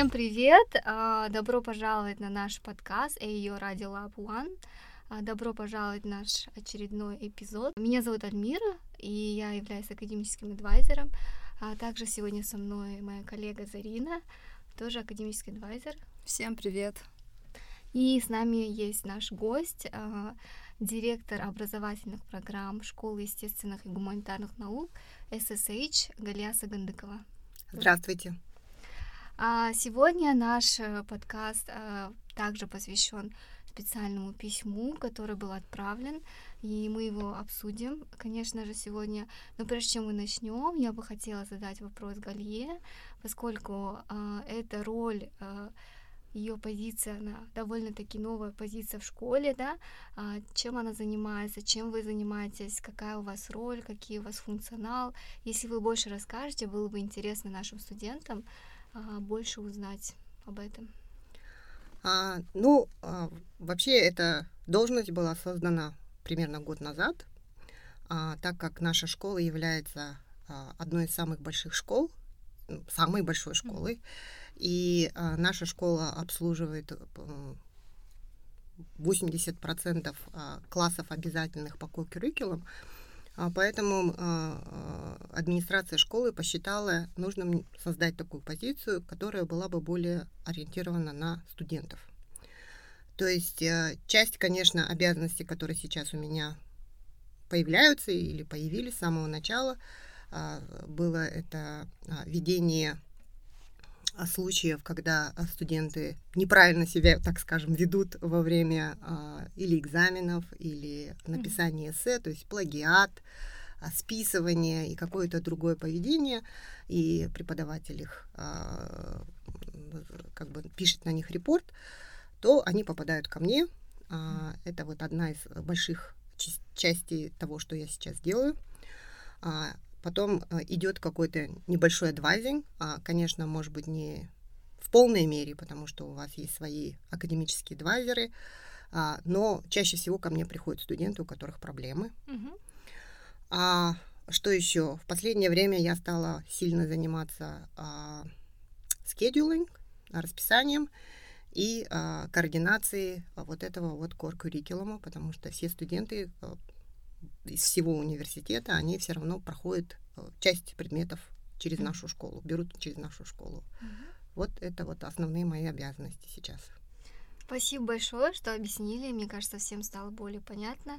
Всем привет! А, добро пожаловать на наш подкаст AEO Radio Lab One. А, добро пожаловать в наш очередной эпизод. Меня зовут Альмира, и я являюсь академическим адвайзером. А также сегодня со мной моя коллега Зарина, тоже академический адвайзер. Всем привет! И с нами есть наш гость, директор образовательных программ Школы естественных и гуманитарных наук ССХ Галиаса Гандыкова. Здравствуйте. А сегодня наш э, подкаст а, также посвящен специальному письму, которое был отправлен, и мы его обсудим, конечно же, сегодня. Но прежде чем мы начнем, я бы хотела задать вопрос Галье, поскольку а, эта роль а, ее позиция, она довольно-таки новая позиция в школе, да, а, чем она занимается, чем вы занимаетесь, какая у вас роль, какие у вас функционал. Если вы больше расскажете, было бы интересно нашим студентам больше узнать об этом. А, ну, а, вообще эта должность была создана примерно год назад, а, так как наша школа является а, одной из самых больших школ, самой большой школой. Mm-hmm и а, наша школа обслуживает 80% а, классов обязательных по куррикулум. А, поэтому а, администрация школы посчитала нужным создать такую позицию, которая была бы более ориентирована на студентов. То есть а, часть, конечно, обязанностей, которые сейчас у меня появляются или появились с самого начала, а, было это ведение а, случаев, когда а, студенты неправильно себя, так скажем, ведут во время а, или экзаменов, или написания эссе, то есть плагиат, а, списывание и какое-то другое поведение, и преподаватель их а, как бы пишет на них репорт, то они попадают ко мне. А, это вот одна из больших частей того, что я сейчас делаю. А, Потом э, идет какой-то небольшой адвайзинг, а, конечно, может быть, не в полной мере, потому что у вас есть свои академические адвайзеры, а, но чаще всего ко мне приходят студенты, у которых проблемы. Uh-huh. А что еще? В последнее время я стала сильно заниматься а, скедулинг, расписанием и а, координацией вот этого вот curriculum, потому что все студенты э, из всего университета, они все равно проходят э, часть предметов через нашу школу, берут через нашу школу. Вот это вот основные мои обязанности сейчас. Спасибо большое, что объяснили. Мне кажется, всем стало более понятно.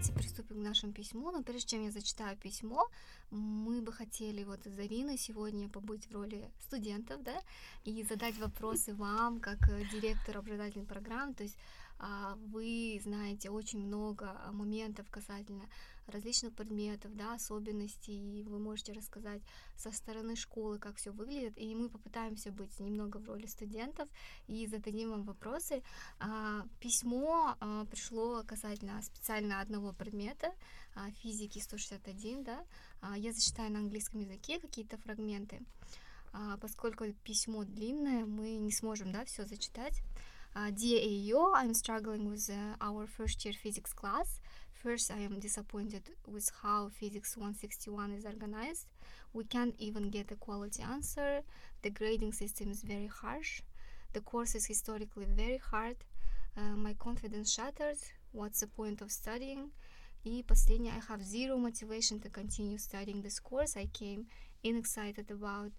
Давайте приступим к нашему письму. Но прежде чем я зачитаю письмо, мы бы хотели вот с Зариной сегодня побыть в роли студентов, да, и задать вопросы вам, как э, директор образовательной программы. То есть а, вы знаете очень много моментов касательно различных предметов, да, особенностей, и вы можете рассказать со стороны школы, как все выглядит, и мы попытаемся быть немного в роли студентов и зададим вам вопросы. А, письмо а, пришло касательно специально одного предмета, физики 161, да, я зачитаю на английском языке какие-то фрагменты, поскольку письмо длинное, мы не сможем, да, все зачитать. Uh, dear AEO, I'm struggling with uh, our first year physics class. First, I am disappointed with how Physics 161 is organized. We can't even get a quality answer. The grading system is very harsh. The course is historically very hard. Uh, my confidence shatters. What's the point of studying? И последнее, I have zero motivation to continue studying this course. I came in excited about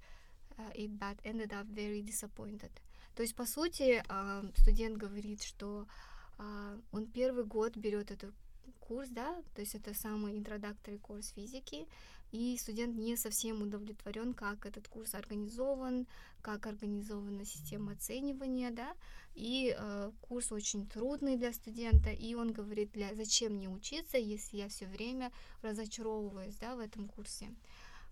uh, it, but ended up very disappointed. То есть, по сути, студент говорит, что он первый год берет этот курс, да, то есть это самый интродакторный курс физики, и студент не совсем удовлетворен, как этот курс организован, как организована система оценивания, да, и э, курс очень трудный для студента, и он говорит, для, зачем мне учиться, если я все время разочаровываюсь, да, в этом курсе.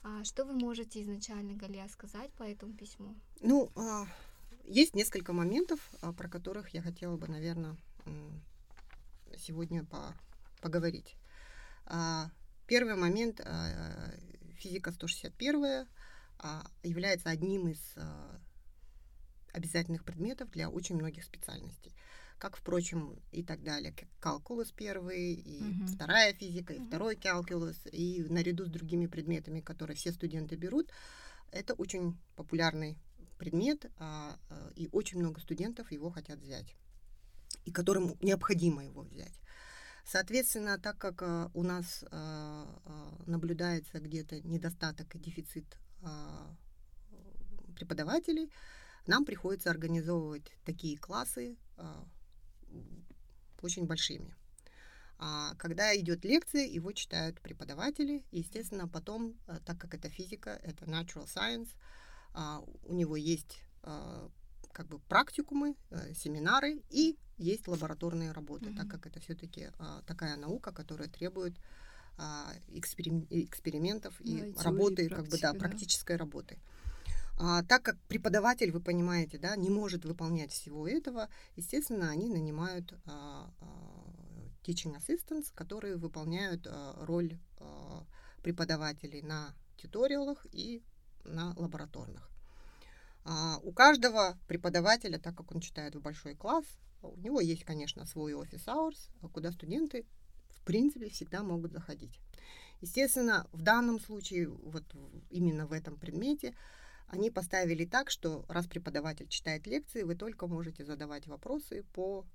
А что вы можете изначально, Галия, сказать по этому письму? Ну, а, есть несколько моментов, а, про которых я хотела бы, наверное, сегодня по поговорить. А, первый момент, а, физика 161 является одним из обязательных предметов для очень многих специальностей. как, впрочем, и так далее. Как калкулус первый, и Мгм. вторая физика, и Мгм. второй калкулус, и наряду с другими предметами, которые все студенты берут, это очень популярный предмет, а, а, и очень много студентов его хотят взять, и которым необходимо его взять. Соответственно, так как а, у нас а, а, наблюдается где-то недостаток и дефицит а, преподавателей, нам приходится организовывать такие классы а, очень большими. А когда идет лекция, его читают преподаватели. Естественно, потом, так как это физика, это natural science, у него есть как бы практикумы, э, семинары и есть лабораторные работы, так Мгм. как это все-таки такая наука, которая требует а, эксперим- экспериментов и Да, и работы, как бы, да, практика, да. практической работы. А, так как преподаватель, вы понимаете, да, не может выполнять всего этого, естественно, они нанимают а, а, teaching assistants, которые выполняют а, роль а, преподавателей на туториалах и на лабораторных. А, у каждого преподавателя, так как он читает в большой класс, у него есть, конечно, свой офис hours, куда студенты, в принципе, всегда могут заходить. Естественно, в данном случае, вот именно в этом предмете, они поставили так, что раз преподаватель читает лекции, вы только можете задавать вопросы по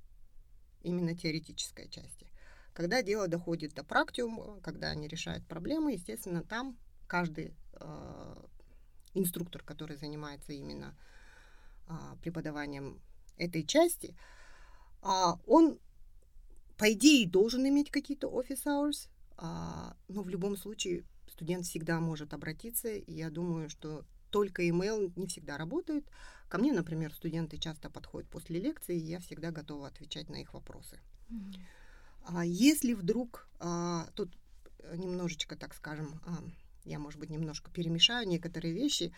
именно теоретической части. Когда дело доходит до практиума, когда они решают проблемы, естественно, там каждый э, инструктор, который занимается именно а, преподаванием этой части, а, он, по идее, должен иметь какие-то office hours, а, но в любом случае студент всегда может обратиться, и я думаю, что только email не всегда работает. Ко мне, например, студенты часто подходят после лекции, и я всегда готова отвечать на их вопросы. Мгм. А если вдруг а, тут немножечко, так скажем, а, я, может быть, немножко перемешаю некоторые вещи,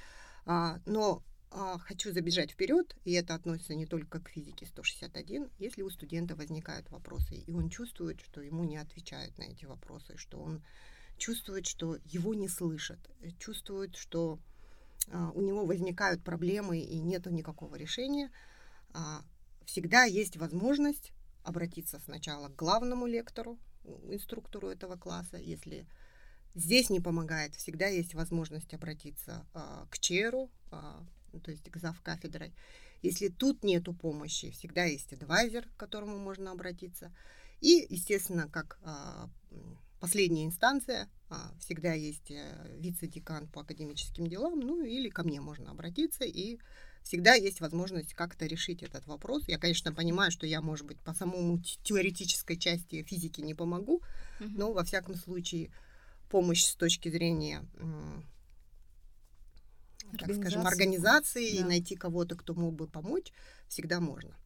а, но а, хочу забежать вперед, и это относится не только к физике 161. Если у студента возникают вопросы, и он чувствует, что ему не отвечают на эти вопросы, что он чувствует, что его не слышат, э, чувствует, что а, у него возникают проблемы и нет никакого решения, всегда есть возможность обратиться сначала к главному лектору, инструктору этого класса. Если здесь не помогает, всегда есть возможность обратиться а, к черу, а, ну, то есть к зав кафедрой. Если тут нету помощи, всегда есть адвайзер, к которому можно обратиться. И, естественно, как а, последняя инстанция, а, всегда есть э, вице-декан по академическим делам, ну или ко мне можно обратиться, и всегда есть возможность как-то решить этот вопрос. Я, конечно, понимаю, что я, может быть, по самому теоретической части физики не помогу, Мгм. но, во всяком случае, помощь с точки зрения, так скажем, Организации. организации и Да. найти кого-то, кто мог бы помочь, всегда можно.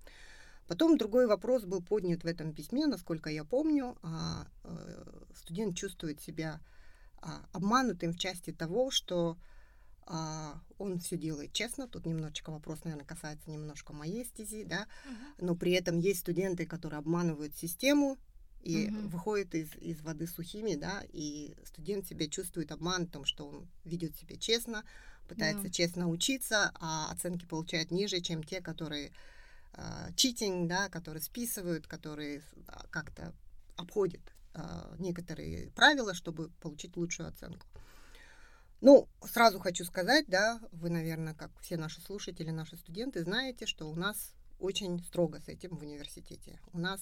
Потом другой вопрос был поднят в этом письме, насколько я помню, а, э, студент чувствует себя а, обманутым в части того, что а, он все делает честно. Тут немножечко вопрос, наверное, касается немножко моей стези, да, но при этом есть студенты, которые обманывают систему и Мгм. выходят из, из воды сухими, да, и студент себя чувствует обманутым, что он ведет себя честно, пытается Да. честно учиться, а оценки получает ниже, чем те, которые читинг, да, которые списывают, которые а, как-то обходят а, некоторые правила, чтобы получить лучшую оценку. Ну, сразу хочу сказать, да, вы, наверное, как все наши слушатели, наши студенты, знаете, что у нас очень строго с этим в университете. У нас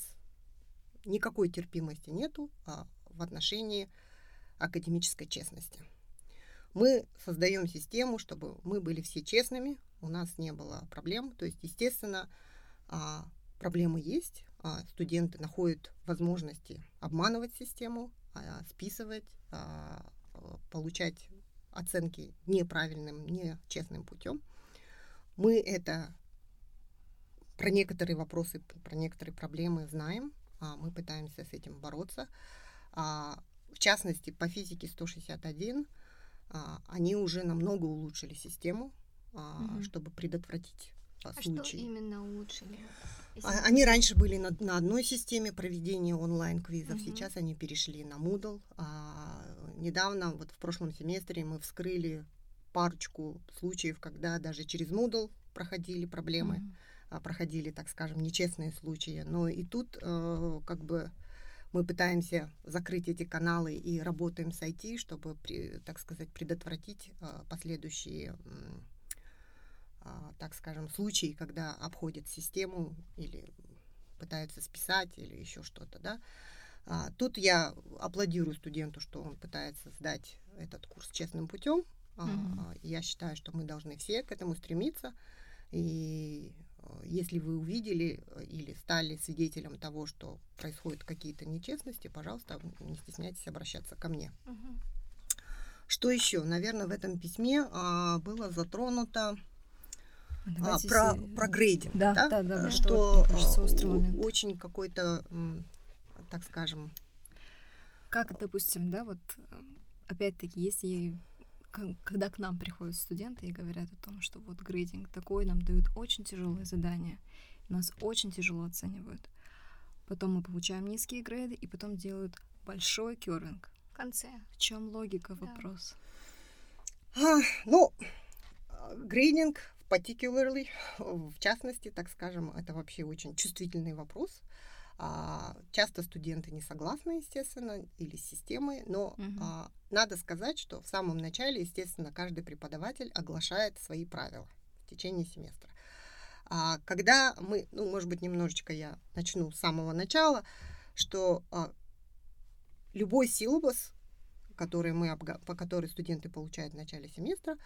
никакой терпимости нету а, в отношении академической честности. Мы создаем систему, чтобы мы были все честными, у нас не было проблем. То есть, естественно, а, проблемы есть. а, Студенты находят возможности обманывать систему, а, списывать, получать оценки неправильным, нечестным путем. Мы это про некоторые вопросы, про некоторые проблемы знаем, мы пытаемся с этим бороться. А, В частности, по физике 161 а, они уже намного улучшили систему, а, Мгм. чтобы предотвратить а, А случаи. что именно улучшили? А- Они раньше были на, на одной системе проведения онлайн-квизов, Мгм. сейчас они перешли на Moodle. А, недавно, вот в прошлом семестре, мы вскрыли парочку случаев, когда даже через Moodle проходили проблемы. Мгм. А, проходили, так скажем, нечестные случаи. Но и тут э, как бы мы пытаемся закрыть эти каналы и работаем с IT, чтобы, так сказать, предотвратить э, последующие, а, так скажем, случаи, когда обходят систему или пытаются списать или еще что-то, да. А, тут я аплодирую студенту, что он пытается сдать этот курс честным путем. Mm-hmm. Я считаю, что мы должны все к этому стремиться. И если вы увидели э, или стали свидетелем того, что происходят какие-то нечестности, пожалуйста, не стесняйтесь обращаться ко мне. Угу. Что еще? Наверное, в этом письме а, было затронуто а, про, си... про грейдинг, да, да, да, да что а, очень какой-то, так скажем... Как, допустим, да, вот опять-таки, если когда к нам приходят студенты и говорят о том, что вот грейдинг такой, нам дают очень тяжелые задания, нас очень тяжело оценивают. Потом мы получаем низкие грейды, и потом делают большой кёринг. В конце. В чем логика да. вопроса? А, ну, грейдинг particularly, в частности, так скажем, это вообще очень чувствительный вопрос. А, часто студенты не согласны, естественно, или с системой, но угу. а, надо сказать, что в самом начале, естественно, каждый преподаватель оглашает свои правила в течение семестра. А, когда мы, ну, может быть, немножечко я начну с самого начала, что а, любой силабус, который мы, по который студенты получают в начале семестра,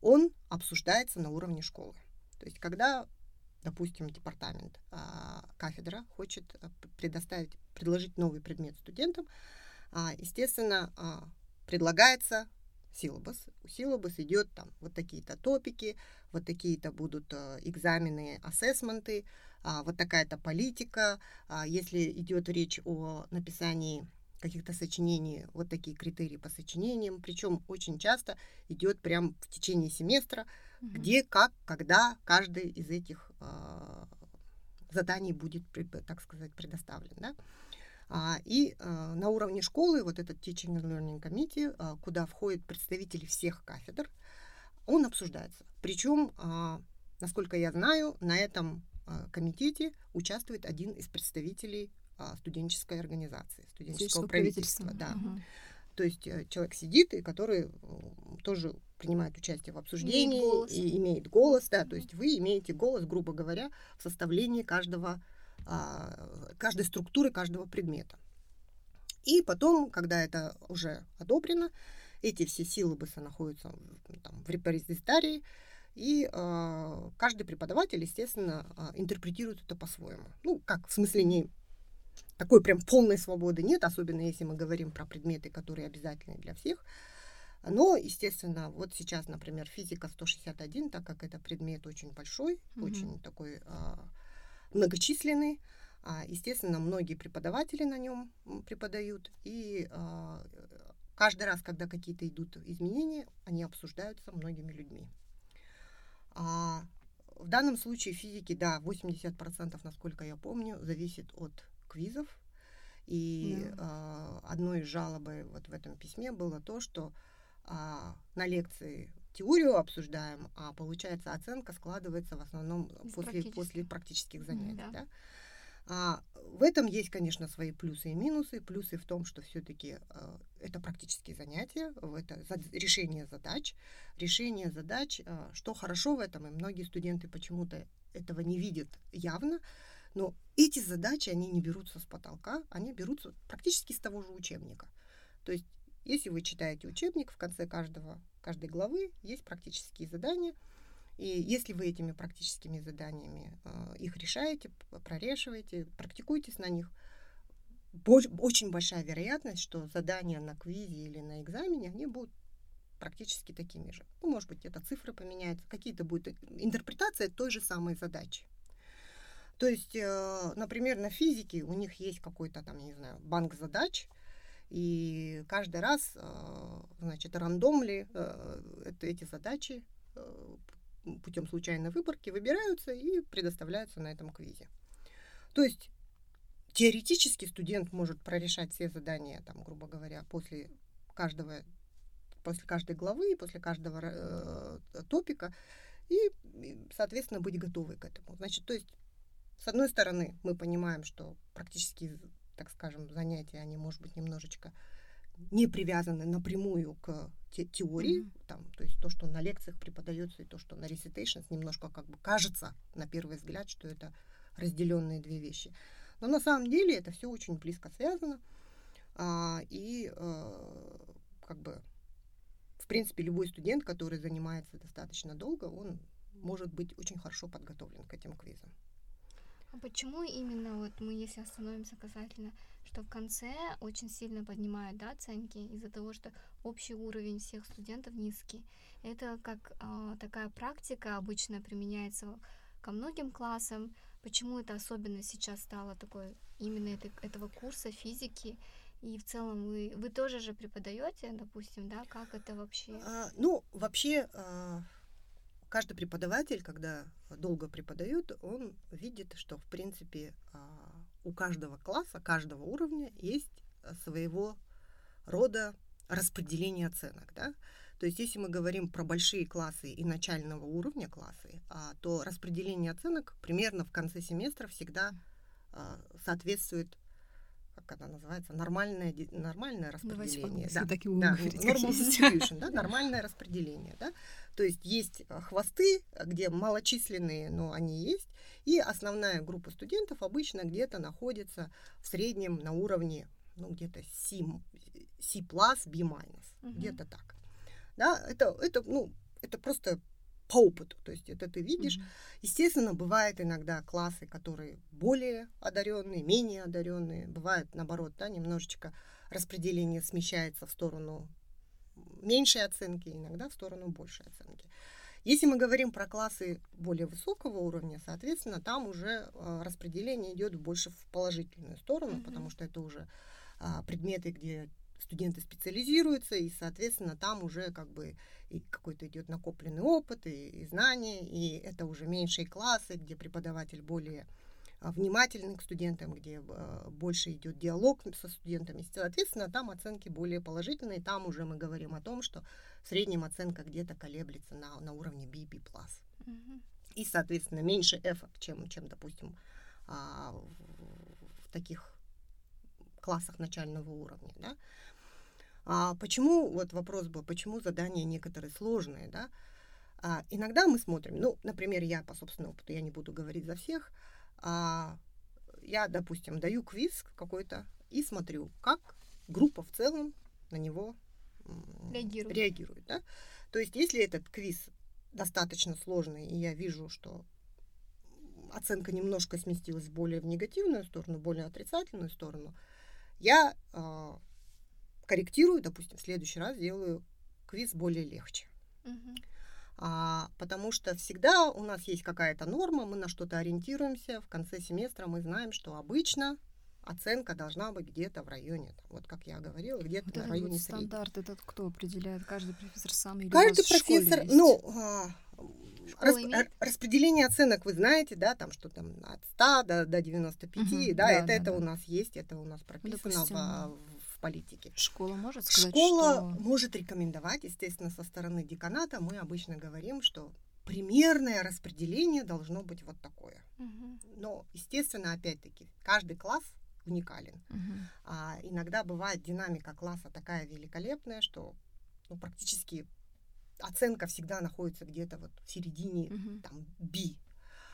он обсуждается на уровне школы. То есть, когда допустим, департамент, а, кафедра хочет э, предоставить, предложить новый предмет студентам, а, естественно, а, предлагается силабус. У силабус идет там вот такие-то топики, вот такие-то будут э, экзамены, ассессменты, вот такая-то политика. Если идет речь о написании каких-то сочинений, вот такие критерии по сочинениям. Причем очень часто идет прям в течение семестра, угу. где, как, когда каждый из этих э, заданий будет, так сказать, предоставлен. Да? А, и э, на уровне школы вот этот Teaching and Learning Committee, э, куда входят представители всех кафедр, он обсуждается. Причем, э, насколько я знаю, на этом э, комитете участвует один из представителей а, студенческой организации, студенческого правительства. Да. Угу. То есть э, человек сидит, и который тоже принимает участие в обсуждении имеет голос. и имеет голос, да, то есть вы имеете голос, грубо говоря, в составлении каждого, а, каждой структуры каждого предмета. И потом, когда это уже одобрено, эти все силабусы находятся там, в репозитарии, и э, каждый преподаватель, естественно, э, интерпретирует это по-своему. Ну, как, в смысле, не такой прям полной свободы нет, особенно если мы говорим про предметы, которые обязательны для всех. Но, естественно, вот сейчас, например, физика 161, так как это предмет очень большой, mm-hmm. очень такой а, многочисленный, а, естественно, многие преподаватели на нем преподают, и а, каждый раз, когда какие-то идут изменения, они обсуждаются многими людьми. А, в данном случае физики, да, 80%, насколько я помню, зависит от квизов. И да. э, одной из жалобы вот в этом письме было то, что э, на лекции теорию обсуждаем, а получается оценка складывается в основном после, после практических занятий. Да. Да? А, в этом есть, конечно, свои плюсы и минусы. Плюсы в том, что все-таки э, это практические занятия, это решение задач. Решение задач, э, что хорошо в этом, и многие студенты почему-то этого не видят явно, но эти задачи, они не берутся с потолка, они берутся практически с того же учебника. То есть, если вы читаете учебник, в конце каждого, каждой главы есть практические задания, и если вы этими практическими заданиями э, их решаете, прорешиваете, практикуетесь на них, очень большая вероятность, что задания на квизе или на экзамене, они будут практически такими же. Ну, может быть, это цифры поменяются, какие-то будут интерпретация той же самой задачи. То есть, э, например, на физике у них есть какой-то там, не знаю, банк задач, и каждый раз, э, значит, рандомли э, эти задачи путем случайной выборки выбираются и предоставляются на этом квизе. То есть теоретически студент может прорешать все задания, там, грубо говоря, после каждого, после каждой главы, после каждого э, топика, и, соответственно, быть готовы к этому. Значит, то есть, с одной стороны, мы понимаем, что практически, так скажем, занятия, они, может быть, немножечко не привязаны напрямую к те теории, mm-hmm. там, то есть то, что на лекциях преподается, и то, что на recitations, немножко как бы кажется на первый взгляд, что это разделенные две вещи. Но на самом деле это все очень близко связано. А, и а, как бы, в принципе, любой студент, который занимается достаточно долго, он может быть очень хорошо подготовлен к этим квизам. А почему именно вот мы, если остановимся касательно, что в конце очень сильно поднимают да, оценки из-за того, что общий уровень всех студентов низкий? Это как э, такая практика обычно применяется ко многим классам. Почему это особенно сейчас стало такой именно это, этого курса физики? И в целом вы, вы тоже же преподаете, допустим, да, как это вообще? А, ну, вообще, а, каждый преподаватель, когда долго преподает, он видит, что, в принципе, а, у каждого класса, каждого уровня есть своего рода распределение оценок, да. То есть, если мы говорим про большие классы и начального уровня классы, а, то распределение оценок примерно в конце семестра всегда соответствует как она называется, нормальное, нормальное распределение. Да, так и да, normal distribution, да, нормальное распределение. Да? То есть есть э, хвосты, где малочисленные, но они есть, и основная группа студентов обычно где-то находится в среднем на уровне, ну, где-то C, C+, B-, угу. где-то так. Да, это, это, ну, это просто по опыту. То есть это ты видишь. Mm-hmm. Естественно, бывают иногда классы, которые более одаренные, менее одаренные. Бывает, наоборот, да, немножечко распределение смещается в сторону меньшей оценки, иногда в сторону большей оценки. Если мы говорим про классы более высокого уровня, соответственно, там уже э, распределение идет больше в положительную сторону, mm-hmm. потому что это уже а, предметы, где студенты специализируются, и, соответственно, там уже как бы и какой-то идет накопленный опыт и, и знания, и это уже меньшие классы, где преподаватель более а, внимательный к студентам, где а, больше идет диалог со студентами. Соответственно, там оценки более положительные. Там уже мы говорим о том, что в среднем оценка где-то колеблется на, на уровне B, B+. Угу. И, соответственно, меньше эффект, чем, чем допустим, а, в, в таких классах начального уровня. Да? А почему, вот вопрос был, почему задания некоторые сложные, да? А, иногда мы смотрим, ну, например, я по собственному опыту, я не буду говорить за всех, а, я, допустим, даю квиз какой-то и смотрю, как группа в целом на него реагирует. реагирует да? То есть, если этот квиз достаточно сложный, и я вижу, что оценка немножко сместилась более в негативную сторону, более отрицательную сторону, я э, корректирую, допустим, в следующий раз делаю квиз более легче. Угу. А, потому что всегда у нас есть какая-то норма, мы на что-то ориентируемся. В конце семестра мы знаем, что обычно оценка должна быть где-то в районе, вот как я говорила, где-то вот на районе вот стандарт этот кто определяет? Каждый профессор сам или Каждый профессор, ну, а, Рас, распределение оценок вы знаете, да, там что там от 100 до, до 95, угу, да, да, это, да, это да. у нас есть, это у нас прописано Допустим, в, политики. Школа может сказать, Школа что... может рекомендовать, естественно, со стороны деканата мы обычно говорим, что примерное распределение должно быть вот такое. Угу. Но, естественно, опять-таки, каждый класс уникален. Угу. А, иногда бывает динамика класса такая великолепная, что ну, практически оценка всегда находится где-то вот в середине, угу. там, B.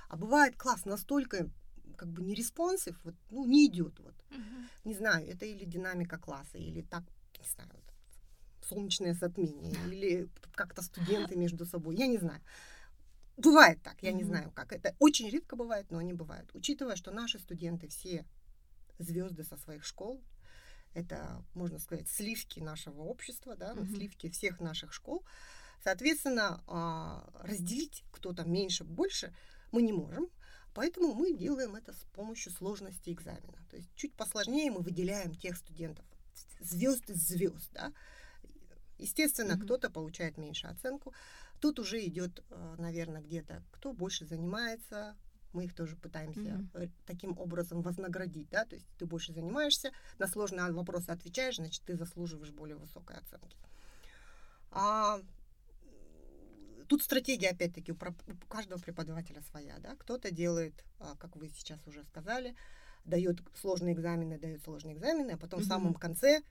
А бывает класс настолько как бы не responsive, вот, ну, не идет. Вот. Uh-huh. Не знаю, это или динамика класса, или так, не знаю, вот, солнечное затмение, или как-то студенты между собой, я не знаю. Бывает так, я uh-huh. не знаю как. Это очень редко бывает, но они бывают. Учитывая, что наши студенты все звезды со своих школ, это, можно сказать, сливки нашего общества, да, uh-huh. сливки всех наших школ. Соответственно, а, разделить кто то меньше, больше мы не можем. Поэтому мы делаем это с помощью сложности экзамена. То есть чуть посложнее мы выделяем тех студентов, звезд из звезд, да. Естественно, mm-hmm. кто-то получает меньше оценку. Тут уже идет, э, наверное, где-то кто больше занимается. Мы их тоже пытаемся mm-hmm. таким образом вознаградить, да, то есть ты больше занимаешься, на сложные вопросы отвечаешь, значит, ты заслуживаешь более высокой оценки. А тут стратегия, опять-таки, у, у каждого преподавателя своя, да. Кто-то делает, а, как вы сейчас уже сказали, дает сложные экзамены, дает сложные экзамены, а потом угу. в самом конце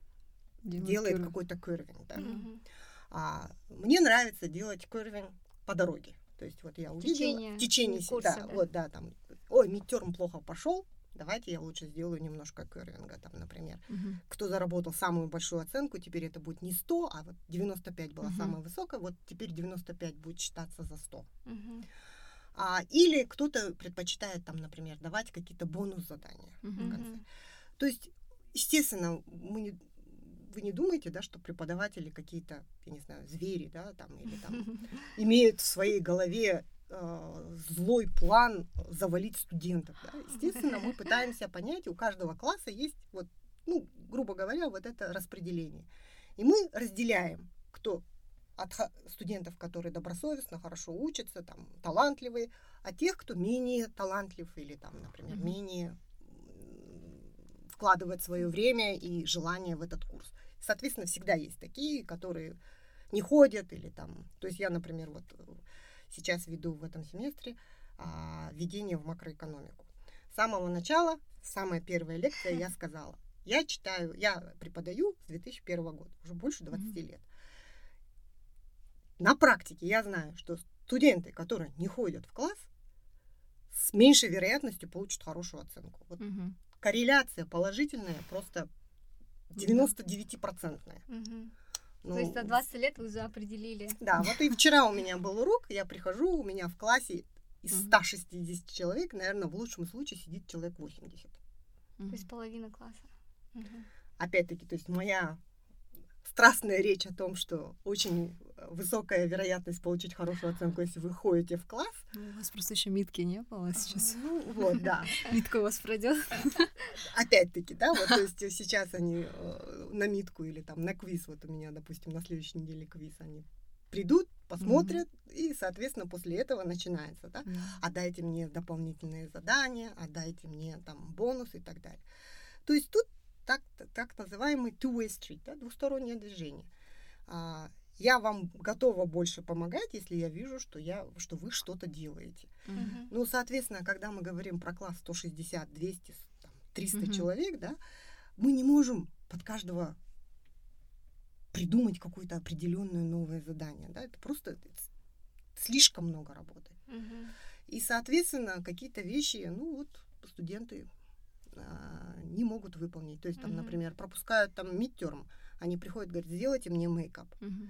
делает, делает какой-то курвинг, да. Угу. А, мне нравится делать курвинг по дороге. То есть вот я увидела течение, в течение курса, да, да, вот да, там, ой, мидтерм плохо пошел, давайте я лучше сделаю немножко кэрвинга, там, например. Uh-huh. Кто заработал самую большую оценку, теперь это будет не 100, а вот 95 была uh-huh. самая высокая, вот теперь 95 будет считаться за 100. Uh-huh. А, или кто-то предпочитает, там, например, давать какие-то бонус-задания uh-huh. в конце. То есть, естественно, мы не, вы не думаете, да, что преподаватели какие-то, я не знаю, звери, да, там, или там имеют в своей голове злой план завалить студентов. Да? Естественно, мы пытаемся понять, у каждого класса есть вот, ну, грубо говоря, вот это распределение. И мы разделяем, кто от студентов, которые добросовестно, хорошо учатся, там, талантливые, а тех, кто менее талантлив или, там, например, mm-hmm. менее вкладывает свое время и желание в этот курс. Соответственно, всегда есть такие, которые не ходят или там... То есть я, например, вот сейчас веду в этом семестре а, введение в макроэкономику. С самого начала, самая первая лекция, я сказала, я читаю, я преподаю с 2001 года, уже больше 20 mm-hmm. лет. На практике я знаю, что студенты, которые не ходят в класс, с меньшей вероятностью получат хорошую оценку. Вот угу. Корреляция положительная просто 99-процентная. Угу. Ну, То есть за 20 лет вы уже определили. Да, вот и вчера у меня был урок, я прихожу, у меня в классе из 160 человек, наверное, в лучшем случае сидит человек 80. То есть половина класса. Опять-таки, то есть моя страстная речь о том, что очень высокая вероятность получить хорошую оценку, если вы ходите в класс. Ну, у вас просто еще митки не было сейчас. Ну, вот, да. Митка у вас пройдет. Опять-таки, да, вот, то есть сейчас они э, на митку или там на квиз, вот у меня, допустим, на следующей неделе квиз, они придут, посмотрят, mm-hmm. и, соответственно, после этого начинается, да, mm-hmm. а дайте мне дополнительные задания, а дайте мне там бонус и так далее. То есть тут так, так называемый two-way street, да, двустороннее движение. А, я вам готова больше помогать, если я вижу, что, я, что вы что-то делаете. Uh-huh. Ну, соответственно, когда мы говорим про класс 160, 200, там, 300 uh-huh. человек, да, мы не можем под каждого придумать какое-то определенное новое задание. Да? Это просто это слишком много работы. Uh-huh. И, соответственно, какие-то вещи, ну вот, студенты а, не могут выполнить. То есть, там, uh-huh. например, пропускают там мидтерм, они приходят, говорят, сделайте мне мейкап. Uh-huh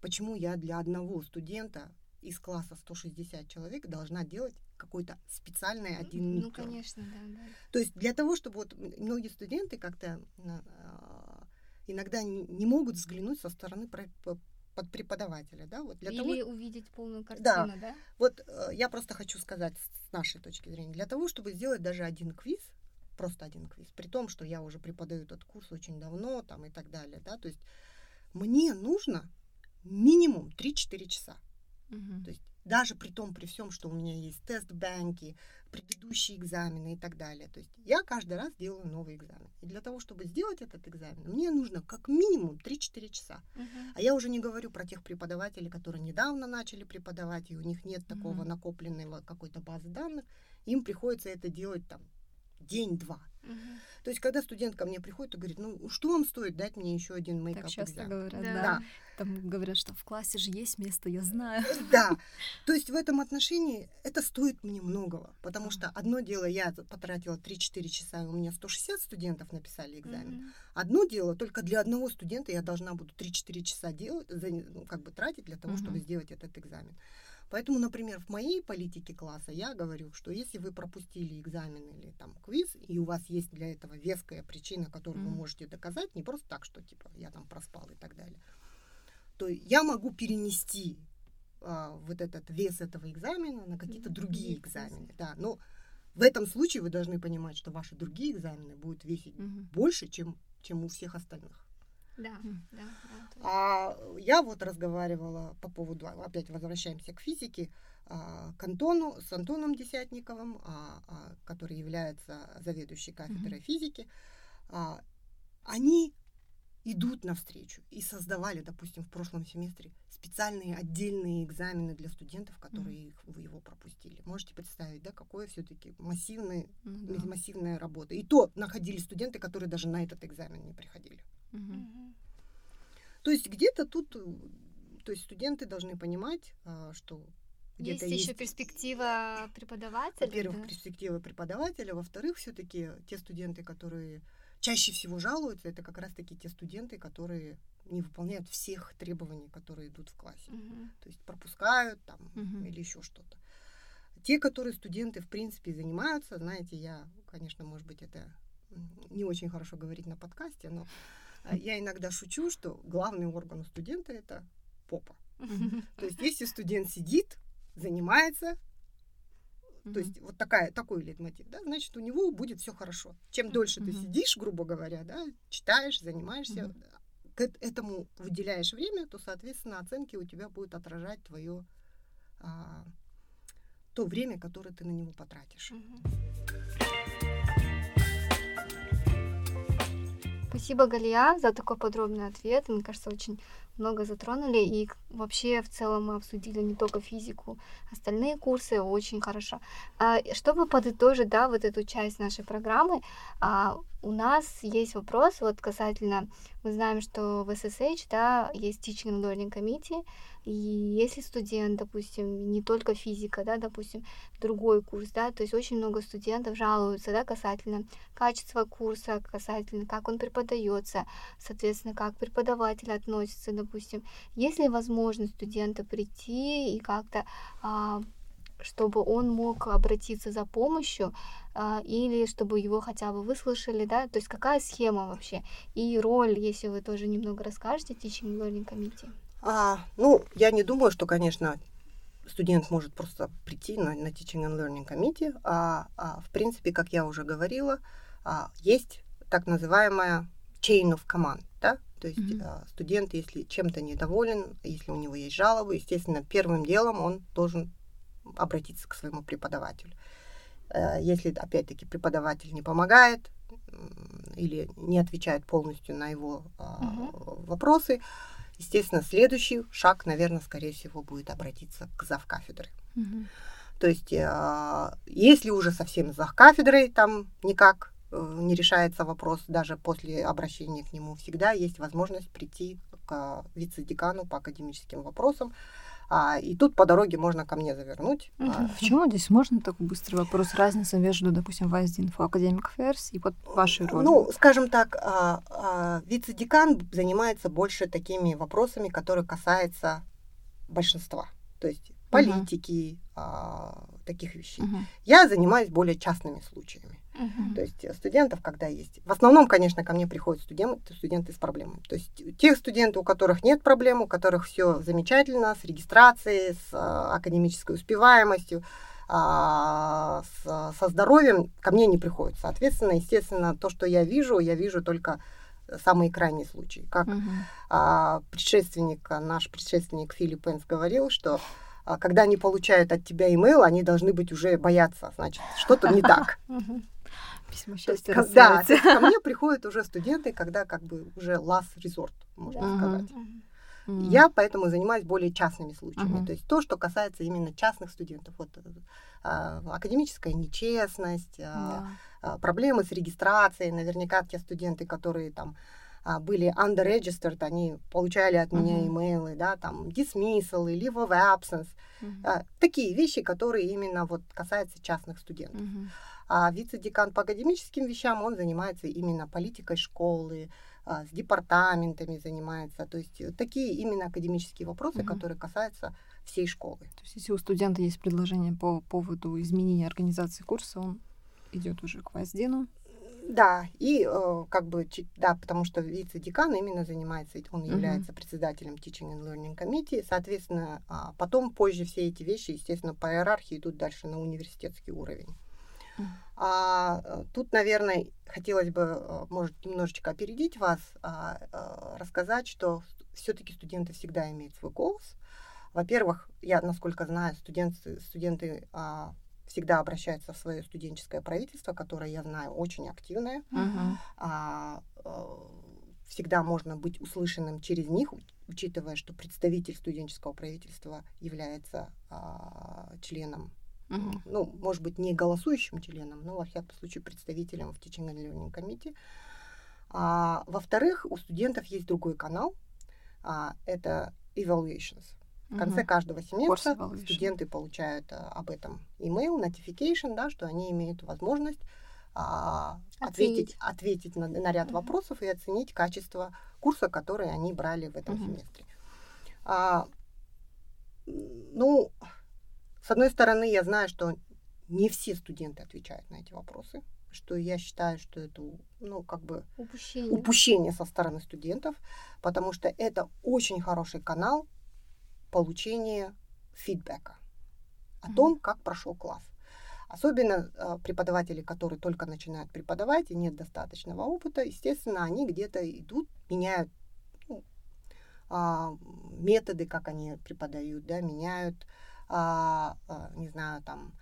почему я для одного студента из класса 160 человек должна делать какой-то специальный один микро. Ну, конечно, да, да. То есть для того, чтобы вот многие студенты как-то а, иногда не могут взглянуть со стороны под преподавателя, да, вот для Или того... увидеть полную картину, да. да? Вот э, я просто хочу сказать с нашей точки зрения, для того, чтобы сделать даже один квиз, просто один квиз, при том, что я уже преподаю этот курс очень давно, там и так далее, да, то есть мне нужно минимум 3-4 часа. Угу. То есть даже при том, при всем, что у меня есть тест-банки, предыдущие экзамены и так далее. То есть я каждый раз делаю новый экзамен. И для того, чтобы сделать этот экзамен, мне нужно как минимум 3-4 часа. Uh-huh. А я уже не говорю про тех преподавателей, которые недавно начали преподавать, и у них нет такого uh-huh. накопленного какой-то базы данных. Им приходится это делать там день-два. Угу. То есть, когда студент ко мне приходит и говорит, ну, что вам стоит дать мне еще один мейкап Так часто экзамен? говорят, да. да. Там говорят, что в классе же есть место, я знаю. Да. То есть, в этом отношении это стоит мне многого. Потому что одно дело, я потратила 3-4 часа, и у меня 160 студентов написали экзамен. Одно дело, только для одного студента я должна буду 3-4 часа делать, ну, как бы тратить для того, чтобы сделать этот экзамен. Поэтому, например, в моей политике класса я говорю, что если вы пропустили экзамен или там квиз, и у вас есть для этого веская причина, которую mm-hmm. вы можете доказать, не просто так, что типа я там проспал и так далее, то я могу перенести а, вот этот вес этого экзамена на какие-то mm-hmm. другие экзамены. Да, но в этом случае вы должны понимать, что ваши другие экзамены будут весить mm-hmm. больше, чем, чем у всех остальных. Да, да, да. А я вот разговаривала по поводу, опять возвращаемся к физике, а, к Антону, с Антоном Десятниковым, а, а, который является заведующей кафедрой mm-hmm. физики. Они идут навстречу и создавали, допустим, в прошлом семестре специальные отдельные экзамены для студентов, которые их, его пропустили. Можете представить, да, какое все-таки массивное, да. массивная работа. И то находили студенты, которые даже на этот экзамен не приходили. Мгм. То есть где-то тут, то есть студенты должны понимать, а, что Есть где-то еще перспектива преподавателя. во-первых, да? перспективы преподавателя, во-вторых, все-таки те студенты, которые чаще всего жалуются, это как раз-таки те студенты, которые не выполняют всех требований, которые идут в классе. Мгм. То есть пропускают там Мгм. или еще что-то. Те, которые студенты, в принципе, занимаются, знаете, я, конечно, может быть, это не очень хорошо говорить на подкасте, но я иногда шучу, что главный орган у студента это попа. То есть, если студент сидит, занимается, то есть вот такая, такой лейтмотив, да, значит, у него будет все хорошо. Чем дольше ты сидишь, грубо говоря, да, читаешь, занимаешься, к эт- этому выделяешь время, то, соответственно, оценки у тебя будут отражать твое то время, которое ты на него потратишь. Спасибо, Галия, за такой подробный ответ. Мне кажется, очень много затронули. И вообще, в целом, мы обсудили не только физику, остальные курсы очень хорошо. А, Чтобы подытожить, да, вот эту часть нашей программы, а, у нас есть вопрос вот касательно, мы знаем, что в SSH, да, есть Teaching Learning Committee, и если студент, допустим, не только физика, да, допустим, другой курс, да, то есть очень много студентов жалуются, да, касательно качества курса, касательно как он преподается, соответственно, как преподаватель относится, допустим, есть ли возможность студента прийти и как-то а, чтобы он мог обратиться за помощью а, или чтобы его хотя бы выслушали, да, то есть какая схема вообще и роль, если вы тоже немного расскажете, Teaching Learning Committee. А, ну, я не думаю, что, конечно, студент может просто прийти на, на Teaching and Learning Committee. А, а, в принципе, как я уже говорила, а, есть так называемая chain of command? То есть а, студент, если чем-то недоволен, если у него есть жалобы, естественно, первым делом он должен обратиться к своему преподавателю. Э, Если, опять-таки, преподаватель не помогает или не отвечает полностью на его Мгм. вопросы, естественно, следующий шаг, наверное, скорее всего, будет обратиться к завкафедры. Мгм. То есть, а, если уже совсем за кафедрой там никак не решается вопрос, даже после обращения к нему, всегда есть возможность прийти к вице-декану по академическим вопросам. А, и тут по дороге можно ко мне завернуть. А, Мгм. Почему здесь можно такой быстрый вопрос? Разница между, допустим, ВАЗД Инфо Академик Ферс и вот вашей ролью. Ну, скажем так, а, а, вице-декан занимается больше такими вопросами, которые касаются большинства. То есть политики, а, таких вещей. Мгм. Я занимаюсь более частными случаями. Мгм. То есть студентов, когда есть. В основном, конечно, ко мне приходят студенты, студенты с проблемами. То есть тех студентов, у которых нет проблем, у которых все замечательно с регистрацией, с а, академической успеваемостью, а, с- со здоровьем, ко мне не приходят. Соответственно, естественно, то, что я вижу, я вижу только самые крайние случаи. Как Мгм. а, предшественник, наш предшественник Филипп Энс говорил, что когда они получают от тебя имейл, они должны быть уже бояться, значит, что-то не так. Письмо есть, счастья да, ко мне приходят уже студенты, когда как бы уже last resort, можно сказать. Я поэтому занимаюсь более частными случаями. Мгм. То есть то, что касается именно частных студентов. Вот, э, а, академическая нечестность, а, Да. а, проблемы с регистрацией. Наверняка те студенты, которые там а, были underregistered, они получали от меня Мгм. имейлы, да, там, dismissal, leave of absence. А, такие вещи, которые именно вот касаются частных студентов. Мгм. А вице-декан по академическим вещам, он занимается именно политикой школы, а, с департаментами занимается. То есть э, такие именно академические вопросы, Мгм. которые касаются всей школы. То есть, если у студента есть предложение по поводу изменения организации курса, он идет уже к ВАЗДИНу. Да, и э, как бы, да, потому что вице-декан именно занимается, он является председателем Teaching and Learning Committee, соответственно, а, потом, позже все эти вещи, естественно, по иерархии идут дальше на университетский уровень. А, э, тут, наверное, хотелось бы, э, может, немножечко опередить вас, а, э, рассказать, что все-таки студенты всегда имеют свой голос. Во-первых, я, насколько знаю, студенты, студенты а, всегда обращаются в свое студенческое правительство, которое, я знаю, очень активное. Мгм. А, э, всегда можно быть услышанным через них, учитывая, что представитель студенческого правительства является а, членом, Мгм. ну, может быть, не голосующим членом, но, во всяком случае, представителем в Teaching and Learning Committee. А, во-вторых, у студентов есть другой канал, а, это evaluations. В конце Мгм. каждого семестра студенты получают а, об этом email, notification, да, что они имеют возможность а, ответить, ответить на, на ряд Мгм. вопросов и оценить качество курса, который они брали в этом Мгм. семестре. А, ну, с одной стороны, я знаю, что не все студенты отвечают на эти вопросы, что я считаю, что это, ну, как бы Упущение. упущение со стороны студентов, потому что это очень хороший канал получения фидбэка о том, как прошел класс. Особенно э, преподаватели, которые только начинают преподавать и нет достаточного опыта, естественно, они где-то идут, меняют ну, а, методы, как они преподают, да, меняют, а, не знаю, там,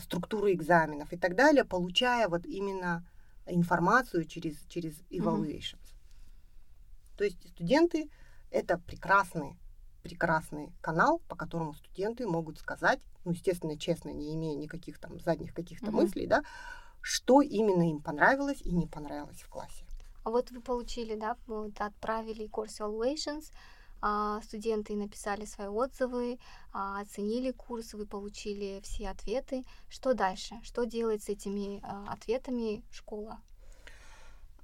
структуру экзаменов и так далее, получая вот именно информацию через, через evaluations. То есть студенты это прекрасный, прекрасный канал, по которому студенты могут сказать, ну, естественно, честно, не имея никаких там задних каких-то Мгм. мыслей, да, что именно им понравилось и не понравилось в классе. А вот вы получили, да, вот отправили курс Evaluations, а, студенты написали свои отзывы, а, оценили курс, вы получили все ответы. Что дальше? Что делает с этими а, ответами школа?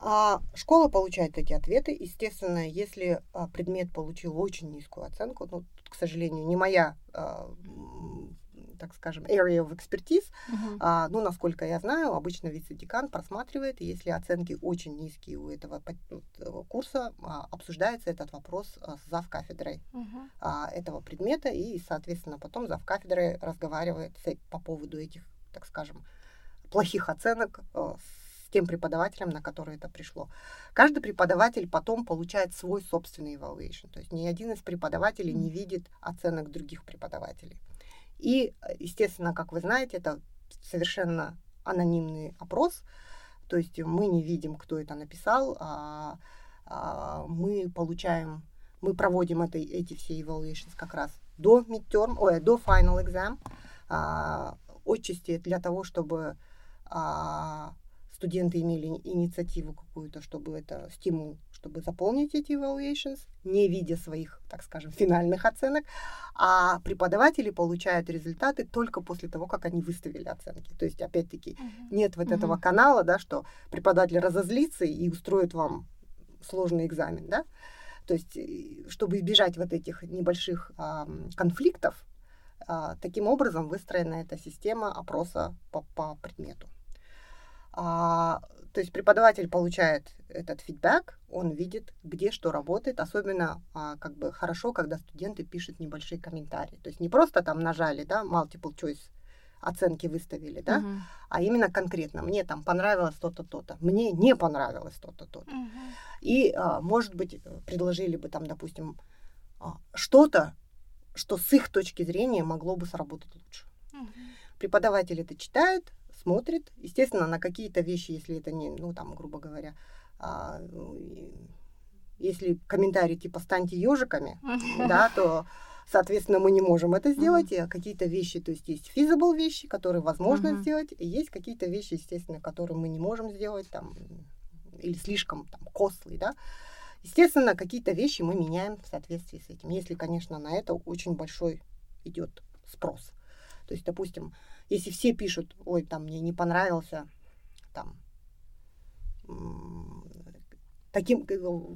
А школа получает эти ответы. Естественно, если а, предмет получил очень низкую оценку, ну, тут, к сожалению, не моя, а, так скажем, area of expertise, а, ну, насколько я знаю, обычно вице-декан просматривает, и если оценки очень низкие у этого курса, а, обсуждается этот вопрос с завкафедрой а, этого предмета, и, соответственно, потом завкафедрой разговаривает с по поводу этих, так скажем, плохих оценок э, с тем преподавателем, на который это пришло. Каждый преподаватель потом получает свой собственный evaluation, то есть ни один из преподавателей не видит оценок других преподавателей. И, естественно, как вы знаете, это совершенно анонимный опрос, то есть мы не видим, кто это написал, а, а, мы получаем, мы проводим это, эти все evaluations как раз до midterm, ой, до final exam, а, отчасти для того, чтобы а, студенты имели инициативу какую-то, чтобы это стимул, чтобы заполнить эти evaluations, не видя своих, так скажем, финальных оценок, а преподаватели получают результаты только после того, как они выставили оценки. То есть, опять-таки, Мгм. нет вот этого Мгм. канала, да, что преподаватель разозлится и устроит вам сложный экзамен, да. То есть, и чтобы избежать вот этих небольших ам, конфликтов, а, таким образом выстроена эта система опроса по, по предмету. А, то есть преподаватель получает этот фидбэк, он видит, где что работает, особенно а, как бы хорошо, когда студенты пишут небольшие комментарии. То есть не просто там нажали, да, multiple choice оценки выставили, да, Мгм. а именно конкретно. Мне там понравилось то-то, то-то, мне не понравилось то-то, то-то. Мгм. И, а, может быть, предложили бы там, допустим, а, что-то, что с их точки зрения могло бы сработать лучше. Мгм. Преподаватель это читает, смотрит. Естественно, на какие-то вещи, если это не, ну, там, грубо говоря, а, ну, если комментарий типа «станьте ежиками», да, то, соответственно, мы не можем это сделать. И какие-то вещи, то есть есть feasible вещи, которые возможно Мгм. сделать, и есть какие-то вещи, естественно, которые мы не можем сделать, там, или слишком там, costly, да. Естественно, какие-то вещи мы меняем в соответствии с этим, если, конечно, на это очень большой идет спрос. То есть, допустим, если все пишут, ой, там мне не понравился, там, таким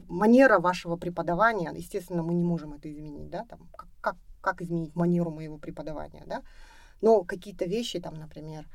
манера вашего преподавания, естественно, мы не можем это изменить, да, там, как, как, как изменить манеру моего преподавания, да, но какие-то вещи, там, например,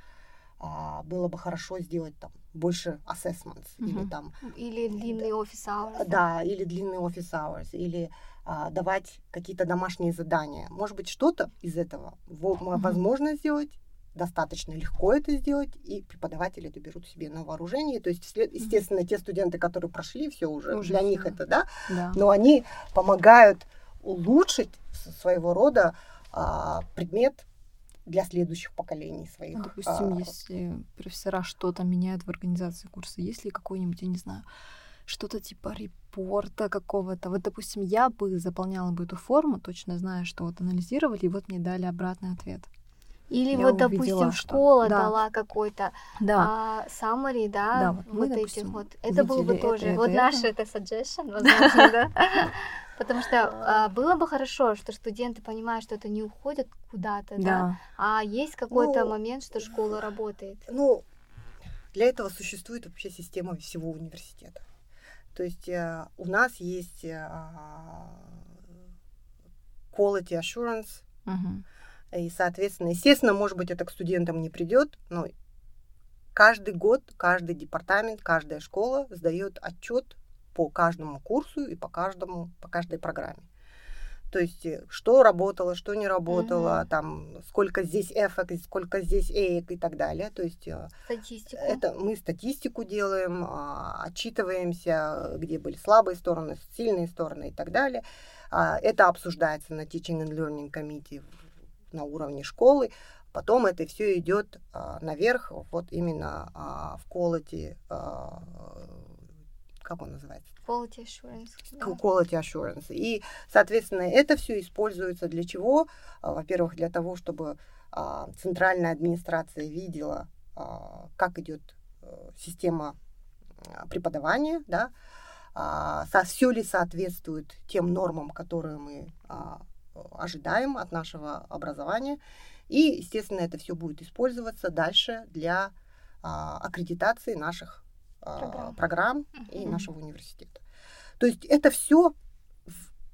а, было бы хорошо сделать там больше assessments или Мгм. там Или длинный офис hours. да, или длинный офис hours, или а, давать какие-то домашние задания. Может быть, что-то из этого Мгм. возможно сделать, достаточно легко это сделать, и преподаватели это берут себе на вооружение. То есть, естественно, те студенты, которые прошли все уже, Уже для всё, них это, да, Да. но они помогают улучшить своего рода а, предмет для следующих поколений своих. Ну, допустим, а, если профессора что-то меняют в организации курса, есть ли какой-нибудь, я не знаю, что-то типа репорта какого-то. Вот, допустим, я бы заполняла бы эту форму, точно зная, что вот анализировали, и вот мне дали обратный ответ. Или Я вот, увидела, допустим, что- школа да. дала какой-то Да. а, summary, да, Да, вот мы, вот этих допустим, вот. Это было бы это, тоже. это, вот это. наш это suggestion, возможно, да. Потому что а, было бы хорошо, что студенты понимают, что это не уходят куда-то, да, Да. а есть какой-то Ну, момент, что школа работает. Ну, для этого существует вообще система всего университета. То есть э, у нас есть э, quality assurance. И, соответственно, естественно, может быть, это к студентам не придет, но каждый год, каждый департамент, каждая школа сдает отчет по каждому курсу и по каждому, по каждой программе. То есть, э, что работало, что не работало, Мгм. там, сколько здесь эффект, сколько здесь эек и так далее. То есть, э, Статистику. это мы статистику делаем, а, отчитываемся, где были слабые стороны, сильные стороны и так далее. А, Это обсуждается на Teaching and Learning Committee на уровне школы. Потом это все идет а, наверх, вот именно а, в quality, а, как он называется? Quality assurance. да. quality assurance. И, соответственно, это все используется для чего? А, Во-первых, для того, чтобы а, центральная администрация видела, а, как идет э, система а, преподавания, да, все ли соответствует тем нормам, которые мы а, ожидаем от нашего образования. И, естественно, это все будет использоваться дальше для а, аккредитации наших а, Программ. программ и нашего университета. То есть это все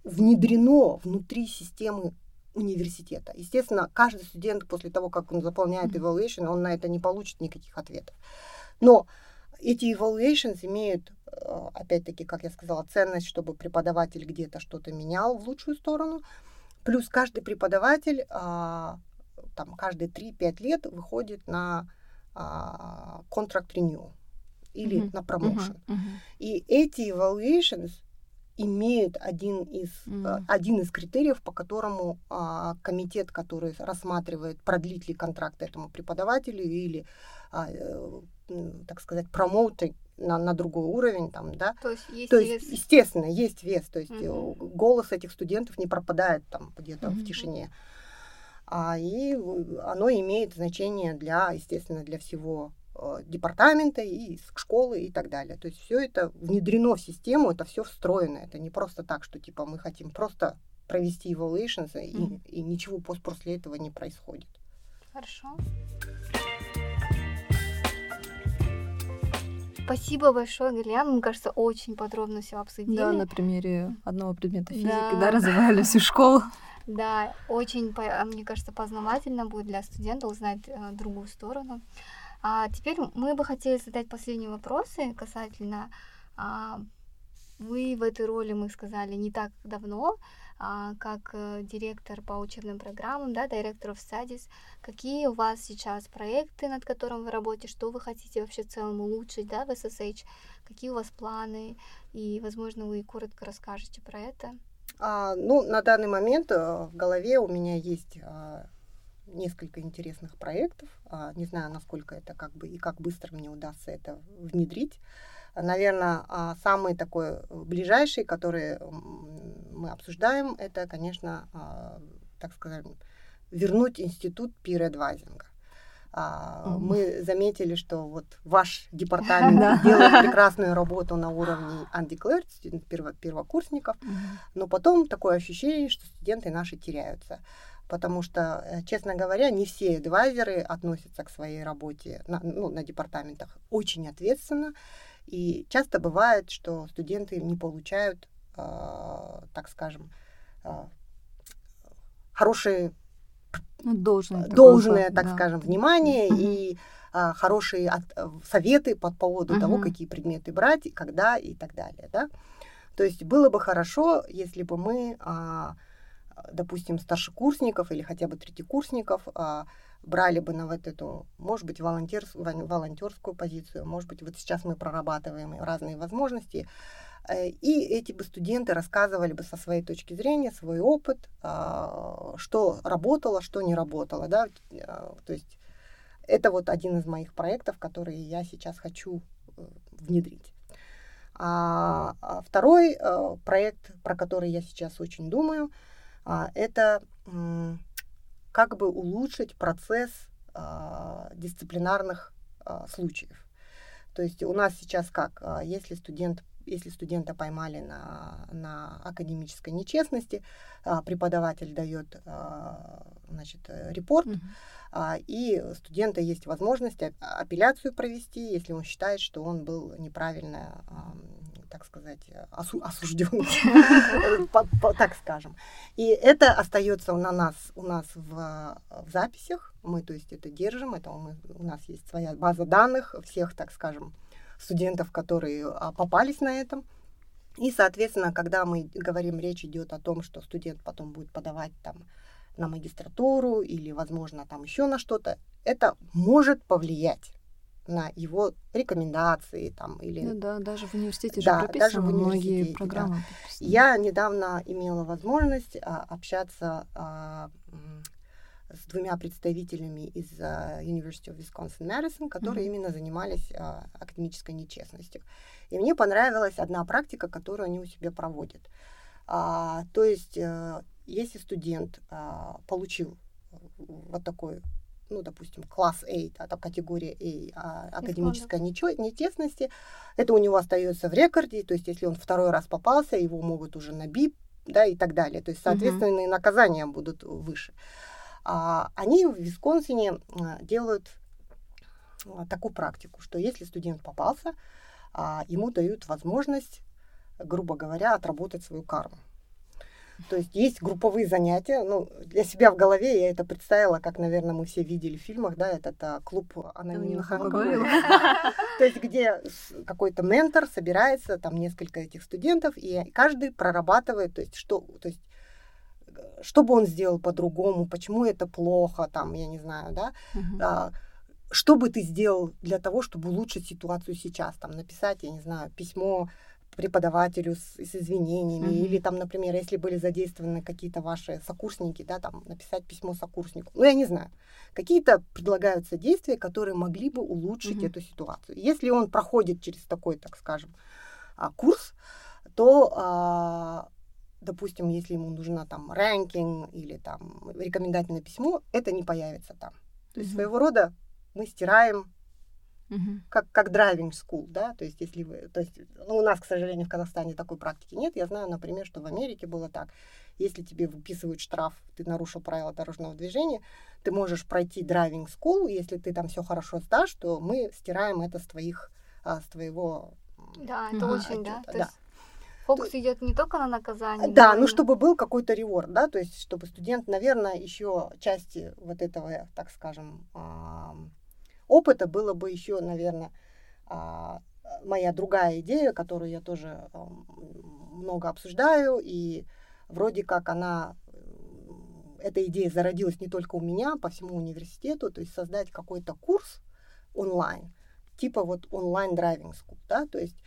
внедрено внутри системы университета. Естественно, каждый студент после того, как он заполняет evaluation, он на это не получит никаких ответов. Но эти evaluations имеют, э, опять-таки, как я сказала, ценность, чтобы преподаватель где-то что-то менял в лучшую сторону. Плюс каждый преподаватель а, там, каждые 3-5 лет выходит на contract renewal или Мгм. на promotion. Мгм. Мгм. И эти evaluations имеют один из, Мгм. один из критериев, по которому а, комитет, который рассматривает, продлить ли контракт этому преподавателю или, так сказать, промоутить на, на другой уровень, там, да, То есть есть то вес. есть, естественно, есть вес, то есть э, Мгм. голос этих студентов не пропадает там где-то Мгм. в тишине. А, и оно имеет значение для, естественно, для всего э, департамента и школы и так далее. То есть все это внедрено в систему, это все встроено. Это не просто так, что типа мы хотим просто провести evaluations, и, Мгм. и ничего пос- после этого не происходит. Хорошо. Спасибо большое, Галия. Мне кажется, очень подробно все обсудили. Да, на примере одного предмета физики, Да. да, развивали всю школу. Да, очень, а, мне кажется, познавательно будет для студента узнать э, другую сторону. А теперь мы бы хотели задать последние вопросы касательно а, вы в этой роли, мы сказали, не так давно, как э, директор по учебным программам, да, директор of studies. Какие у вас сейчас проекты, над которым вы работаете, что вы хотите вообще в целом улучшить, да, в SSH, какие у вас планы, и, возможно, вы коротко расскажете про это. А, ну, на данный момент э, в голове у меня есть а, несколько интересных проектов. А, не знаю, насколько это как бы и как быстро мне удастся это внедрить. Наверное, самый такой э, ближайший, который мы обсуждаем, это, конечно, а, так сказать, вернуть институт peer-адвайзинга. А, Мгм. Мы заметили, что вот ваш департамент делает прекрасную работу на уровне undeclared перво- первокурсников, но потом такое ощущение, что студенты наши теряются. Потому что, э, честно говоря, не все адвайзеры относятся к своей работе на, ну, на департаментах очень ответственно. И часто бывает, что студенты не получают, э, так скажем, э, хорошие Ну, должное. такое, должное, да, так да. скажем, внимание и а, хорошие от- э, советы по поводу того, какие предметы брать, когда и так далее. Да? То есть было бы хорошо, если бы мы, а, допустим, старшекурсников или хотя бы третьекурсников а, брали бы на вот эту, может быть, волонтерс- вол- волонтерскую позицию, может быть, вот сейчас мы прорабатываем разные возможности, Э, и эти бы студенты рассказывали бы со своей точки зрения свой опыт, а, что работало, что не работало, да, А, то есть это вот один из моих проектов, которые я сейчас хочу э, внедрить. А, а второй проект, про который я сейчас очень думаю, а, это как бы улучшить процесс а, дисциплинарных а, случаев. То есть у нас сейчас как, а, если студент если студента поймали на, на академической нечестности, преподаватель дает значит, репорт, mm-hmm. и студента есть возможность апелляцию провести, если он считает, что он был неправильно так сказать, осу- осужден, так скажем. И это остается на нас, у нас в, в записях. Мы, то есть, это держим. Это мы, у нас есть своя база данных всех, так скажем, студентов, которые а, попались на этом. И, соответственно, когда мы говорим, речь идет о том, что студент потом будет подавать там на магистратуру или, возможно, там еще на что-то, это может повлиять на его рекомендации там или ну да даже в университете да, же прописано даже в многие программы да. я недавно имела возможность а, общаться а, с двумя представителями из uh, University of Wisconsin-Madison, которые mm-hmm. именно занимались uh, академической нечестностью. И мне понравилась одна практика, которую они у себя проводят. А, то есть, а, если студент а, получил вот такой ну, допустим, класс A, да, там категория A, а, академической нечестности, это у него остается в рекорде, то есть если он второй раз попался, его могут уже на БИП, да, и так далее. То есть, соответственно, и наказания будут выше. А, они в Висконсине а, делают а, такую практику, что если студент попался, а, ему дают возможность, грубо говоря, отработать свою карму. То есть есть групповые занятия. Ну, для себя в голове я это представила, как, наверное, мы все видели в фильмах, да, это, это клуб анонимных алкоголиков. То есть где какой-то ментор собирается, там несколько этих студентов, и каждый прорабатывает, то есть что, то есть что бы он сделал по-другому, почему это плохо, там, я не знаю, да, а, что бы ты сделал для того, чтобы улучшить ситуацию сейчас, там, написать, я не знаю, письмо преподавателю с, с извинениями, mm-hmm. или там, например, если были задействованы какие-то ваши сокурсники, да, там написать письмо сокурснику. Ну, я не знаю. Какие-то предлагаются действия, которые могли бы улучшить mm-hmm. эту ситуацию. Если он проходит через такой, так скажем, а, курс, то, а, допустим, если ему нужно там рэнкинг или там рекомендательное письмо, это не появится там. То есть mm-hmm. своего рода мы стираем Uh-huh. Как, как driving school, да, то есть если вы, то есть, ну, у нас, к сожалению, в Казахстане такой практики нет. Я знаю, например, что в Америке было так. Если тебе выписывают штраф, ты нарушил правила дорожного движения, ты можешь пройти driving school, если ты там все хорошо сдашь, то мы стираем это с твоих, а, с твоего Да, это uh-huh. очень, да. То да. Есть... Фокус то, идет не только на наказание. Да, ну чтобы был какой-то реворд, да, то есть чтобы студент, наверное, еще части вот этого, так скажем, опыта было бы еще, наверное, а, моя другая идея, которую я тоже много обсуждаю, и вроде как она, эта идея зародилась не только у меня, по всему университету, то есть создать какой-то курс онлайн, типа вот онлайн драйвинг school, да, то есть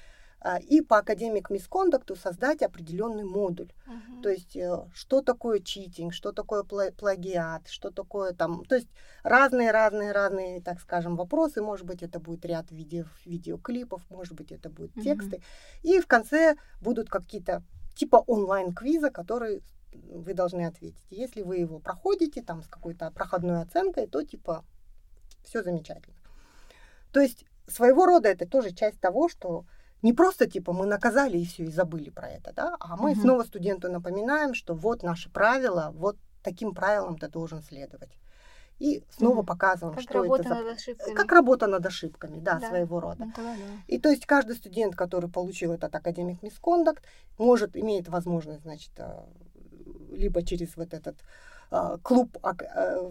и по академик мискондукту создать определенный модуль. Uh-huh. То есть, э, что такое читинг, что такое плагиат, что такое там... То есть, разные-разные-разные, так скажем, вопросы. Может быть, это будет ряд видео, видеоклипов, может быть, это будут uh-huh. тексты. И в конце будут какие-то типа онлайн-квиза, которые вы должны ответить. Если вы его проходите там с какой-то проходной оценкой, то типа все замечательно. То есть своего рода это тоже часть того, что не просто типа мы наказали и все, и забыли про это, да, а мы угу. снова студенту напоминаем, что вот наши правила, вот таким правилам ты должен следовать. И снова угу. показываем, как что работа это за... над ошибками. Как работа над ошибками, да, да. своего рода. Да, да. И то есть каждый студент, который получил этот академик мискондакт, может, имеет возможность, значит, э, либо через вот этот э, клуб э,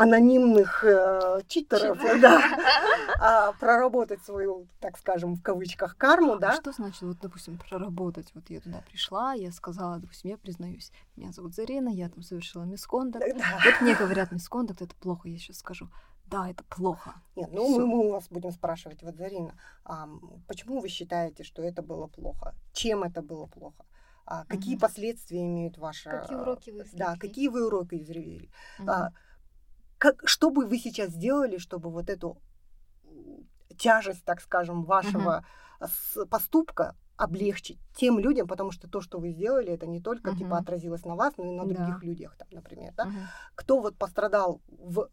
анонимных э, читеров, да, а, проработать свою, так скажем, в кавычках карму, да. А что значит, вот, допустим, проработать? Вот я туда пришла, я сказала, допустим, я признаюсь, меня зовут Зарина, я там совершила мискондакт. Да. Вот мне говорят, мискондакт это плохо, я сейчас скажу. Да, это плохо. Нет, ну мы, мы у вас будем спрашивать, вот, Зарина, а, почему вы считаете, что это было плохо? Чем это было плохо? А, какие угу. последствия имеют ваши... Какие уроки вы извлекли? Да, какие вы уроки извлекли? Угу. А, как, что бы вы сейчас сделали, чтобы вот эту тяжесть, так скажем, вашего uh-huh. поступка облегчить тем людям, потому что то, что вы сделали, это не только uh-huh. типа отразилось на вас, но и на других да. людях, там, например, да? Uh-huh. Кто вот пострадал в,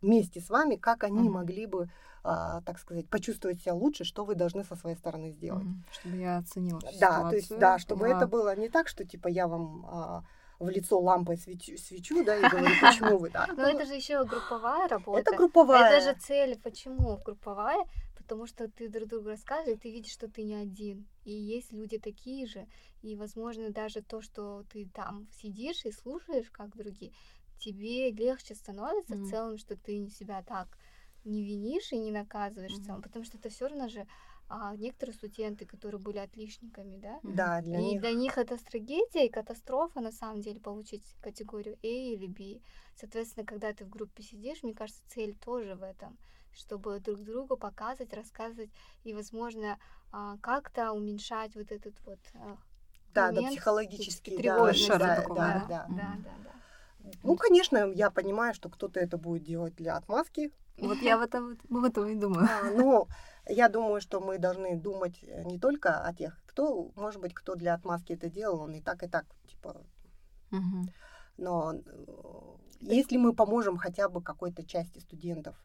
вместе с вами, как они uh-huh. могли бы, а, так сказать, почувствовать себя лучше, что вы должны со своей стороны сделать. Uh-huh. Чтобы я оценила. Да, ситуацию. то есть, да, чтобы uh-huh. это было не так, что типа я вам а, в лицо лампой свечу, свечу да, и говорю, почему вы так. Но это же еще групповая работа. Это групповая. Это же цель. Почему групповая? Потому что ты друг другу рассказываешь, ты видишь, что ты не один. И есть люди такие же. И, возможно, даже то, что ты там сидишь и слушаешь, как другие, тебе легче становится mm. в целом, что ты себя так не винишь и не наказываешь mm. в целом, потому что это все равно же а некоторые студенты, которые были отличниками, да? Да, для и них. И для них это трагедия и катастрофа, на самом деле, получить категорию A или B. Соответственно, когда ты в группе сидишь, мне кажется, цель тоже в этом, чтобы друг другу показывать, рассказывать и, возможно, а, как-то уменьшать вот этот вот а, да, момент, да, психологический, да, да, да, да, да, да, да. Ну, конечно, я понимаю, что кто-то это будет делать для отмазки. Вот я в этом, в этом и думаю. А, но я думаю, что мы должны думать э, не только о тех, кто, может быть, кто для отмазки это делал, он и так, и так, типа. Угу. Но э, если мы поможем хотя бы какой-то части студентов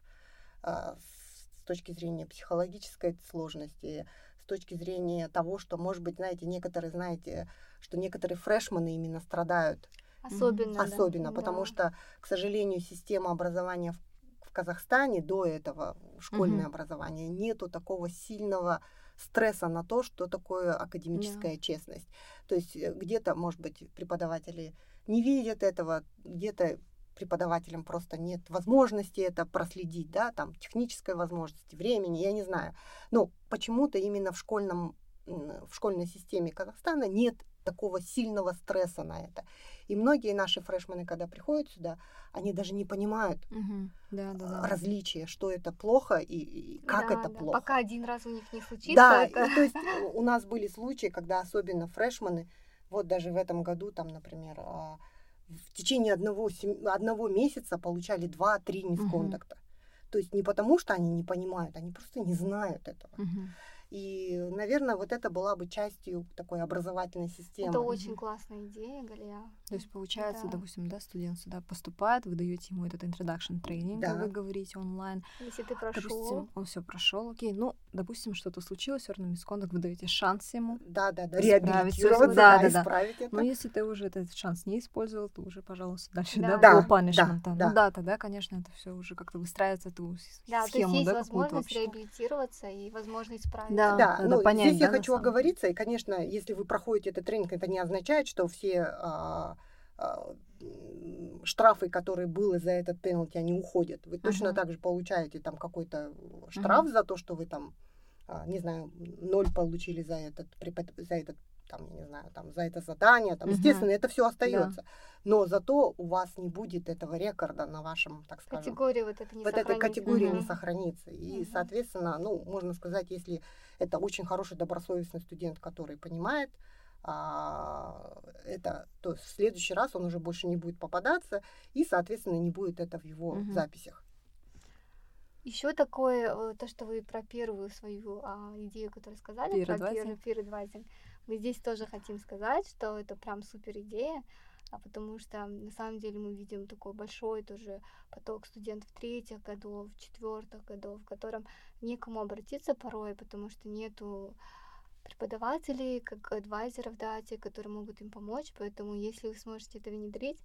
а, с точки зрения психологической сложности, с точки зрения того, что, может быть, знаете, некоторые, знаете, что некоторые фрешманы именно страдают. Особенно. Особенно, да. потому что, к сожалению, система образования в в Казахстане до этого школьное угу. образование нету такого сильного стресса на то, что такое академическая да. честность. То есть э, где-то, может быть, преподаватели не видят этого, где-то преподавателям просто нет возможности это проследить, да, там технической возможности, времени, я не знаю. Но почему-то именно в школьном в школьной системе Казахстана нет такого сильного стресса на это. И многие наши фрешмены, когда приходят сюда, они даже не понимают угу. да, да, да. различия, что это плохо и, и как да, это да. плохо. Пока один раз у них не случится. Да, это... и, то есть у нас были случаи, когда особенно фрешмены, вот даже в этом году, там, например, а, в течение одного, одного месяца получали 2-3 мисконтакта. Угу. То есть не потому, что они не понимают, они просто не знают этого. Угу. И, наверное, вот это была бы частью такой образовательной системы. Это очень классная идея, Галия. То есть, получается, да. допустим, да, студент сюда поступает, вы даете ему этот introduction тренинг, да. вы говорите онлайн. Если ты прошел. Допустим, он все прошел, окей. Ну, допустим, что-то случилось, все равно мисконтакт, вы даете шанс ему. Да, да, да. Реабилитироваться, да, да, да, исправить это. Но если ты уже этот шанс не использовал, то уже, пожалуйста, дальше, да, да, да, punishment. да, ну да. да, тогда, конечно, это все уже как-то выстраивается эту да, схему, то есть есть да, возможность реабилитироваться и возможность исправить. Да, да, надо ну, понять, здесь я да, хочу оговориться, и, конечно, если вы проходите этот тренинг, это не означает, что все а, штрафы, которые были за этот пенальти, они уходят. Вы точно uh-huh. так же получаете там какой-то штраф uh-huh. за то, что вы там, а, не знаю, ноль получили за этот, за этот там, не знаю, там, за это задание, там, uh-huh. естественно, это все остается. Да. Но зато у вас не будет этого рекорда на вашем, так скажем, категории вот это не вот этой категории uh-huh. не сохранится. И, uh-huh. соответственно, ну, можно сказать, если это очень хороший добросовестный студент, который понимает, а, это, то в следующий раз он уже больше не будет попадаться, и, соответственно, не будет это в его uh-huh. записях. Еще такое, э, то, что вы про первую свою а, идею, которую сказали, про первый передвайзинг, мы здесь тоже хотим сказать, что это прям супер идея, а потому что на самом деле мы видим такой большой тоже поток студентов третьих годов, четвертых годов, в котором некому обратиться порой, потому что нету преподавателей, как адвайзеров, да, те, которые могут им помочь, поэтому если вы сможете это внедрить,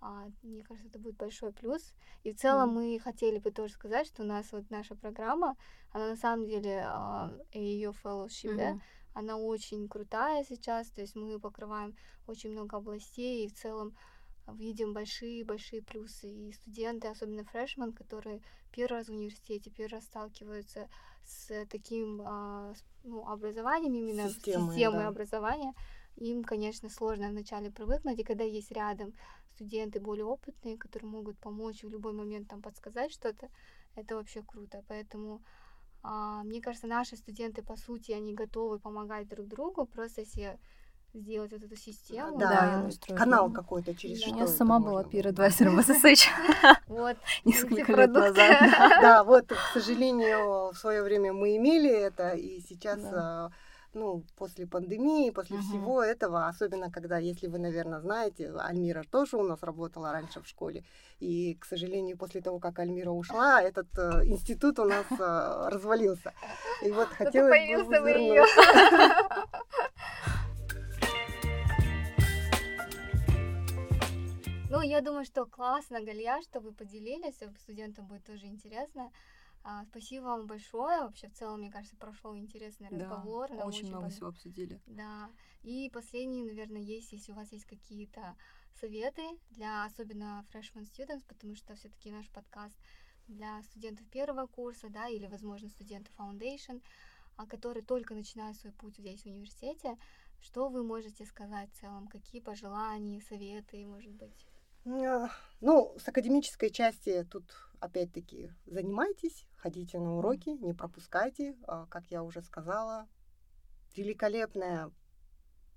а, мне кажется, это будет большой плюс. И в целом mm. мы хотели бы тоже сказать, что у нас вот наша программа, она на самом деле а, ее fellowship, mm-hmm. да, она очень крутая сейчас, то есть мы покрываем очень много областей и в целом видим большие-большие плюсы. И студенты, особенно фрешман, которые первый раз в университете, первый раз сталкиваются с таким а, ну, образованием, именно системой, системой да. образования, им, конечно, сложно вначале привыкнуть, и когда есть рядом студенты более опытные, которые могут помочь в любой момент там подсказать что-то, это вообще круто. Поэтому а, мне кажется, наши студенты, по сути, они готовы помогать друг другу, просто если сделать вот эту систему. Да, Да, канал какой-то через Да. что Я это сама была было? пир-адвайсером в СССР Вот. несколько лет назад. Да, вот, к сожалению, в свое время мы имели это, и сейчас, а, ну, после пандемии, после Мгм. всего этого, особенно когда, если вы, наверное, знаете, Альмира тоже у нас работала раньше в школе, и, к сожалению, после того, как Альмира ушла, этот э, институт у нас э, развалился. И вот хотелось бы появился Ну, я думаю, что классно, Галия, что вы поделились, студентам будет тоже интересно. А, спасибо вам большое. Вообще, в целом, мне кажется, прошел интересный Да, разговор. нам очень много пон- всего обсудили. Да. И последний, наверное, есть, если у вас есть какие-то советы для особенно freshman students, потому что все-таки наш подкаст для студентов первого курса, да, или, возможно, студентов foundation, а, которые только начинают свой путь здесь в университете. Что вы можете сказать в целом? Какие пожелания, советы, может быть? Ну, с академической части тут опять-таки занимайтесь, ходите на уроки, не пропускайте. А, Как я уже сказала, великолепная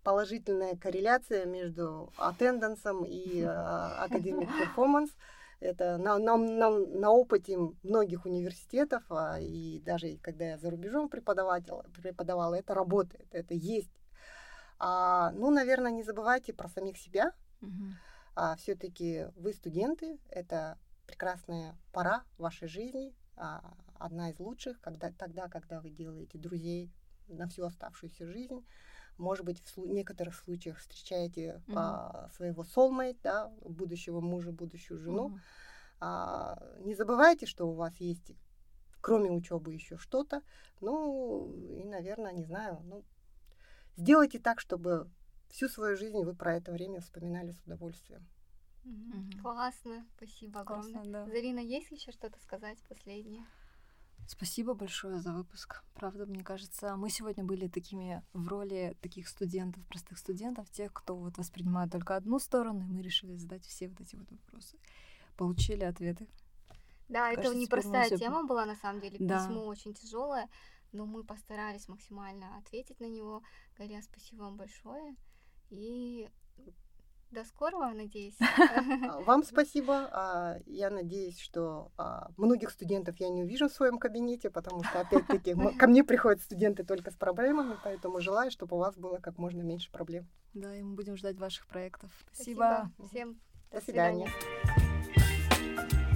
положительная корреляция между аттендансом и а, academic performance. Это на, на, на, на опыте многих университетов, а, и даже когда я за рубежом преподавала, это работает, это есть. А, ну, наверное, не забывайте про самих себя, Мгм. А, все-таки вы студенты, это прекрасная пора вашей жизни, а, одна из лучших, когда, тогда, когда вы делаете друзей на всю оставшуюся жизнь. Может быть, в слу- некоторых случаях встречаете Мгм. а, своего soulmate, да, будущего мужа, будущую жену. Мгм. А, не забывайте, что у вас есть, кроме учебы, еще что-то. Ну, и, наверное, не знаю, ну, сделайте так, чтобы всю свою жизнь вы про это время вспоминали с удовольствием. Мгм. Классно, спасибо огромное. Классно, да. Зарина, есть еще что-то сказать последнее? Спасибо большое за выпуск. Правда, мне кажется, мы сегодня были такими в роли таких студентов, простых студентов, тех, кто вот воспринимает только одну сторону, и мы решили задать все вот эти вот вопросы. Получили ответы. Да, это Кажется, мы непростая всё- тема была на самом деле. Да. Письмо очень тяжелое, но мы постарались максимально ответить на него. Галя, спасибо вам большое. И до скорого, надеюсь. А, Вам спасибо. А, Я надеюсь, что а, многих студентов я не увижу в своем кабинете, потому что, опять-таки, ко мне приходят студенты только с проблемами, поэтому желаю, чтобы у вас было как можно меньше проблем. Да, и мы будем ждать ваших проектов. Спасибо. Спасибо. Всем До свидания. свидания.